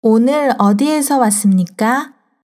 오늘 어디에서 왔습니까?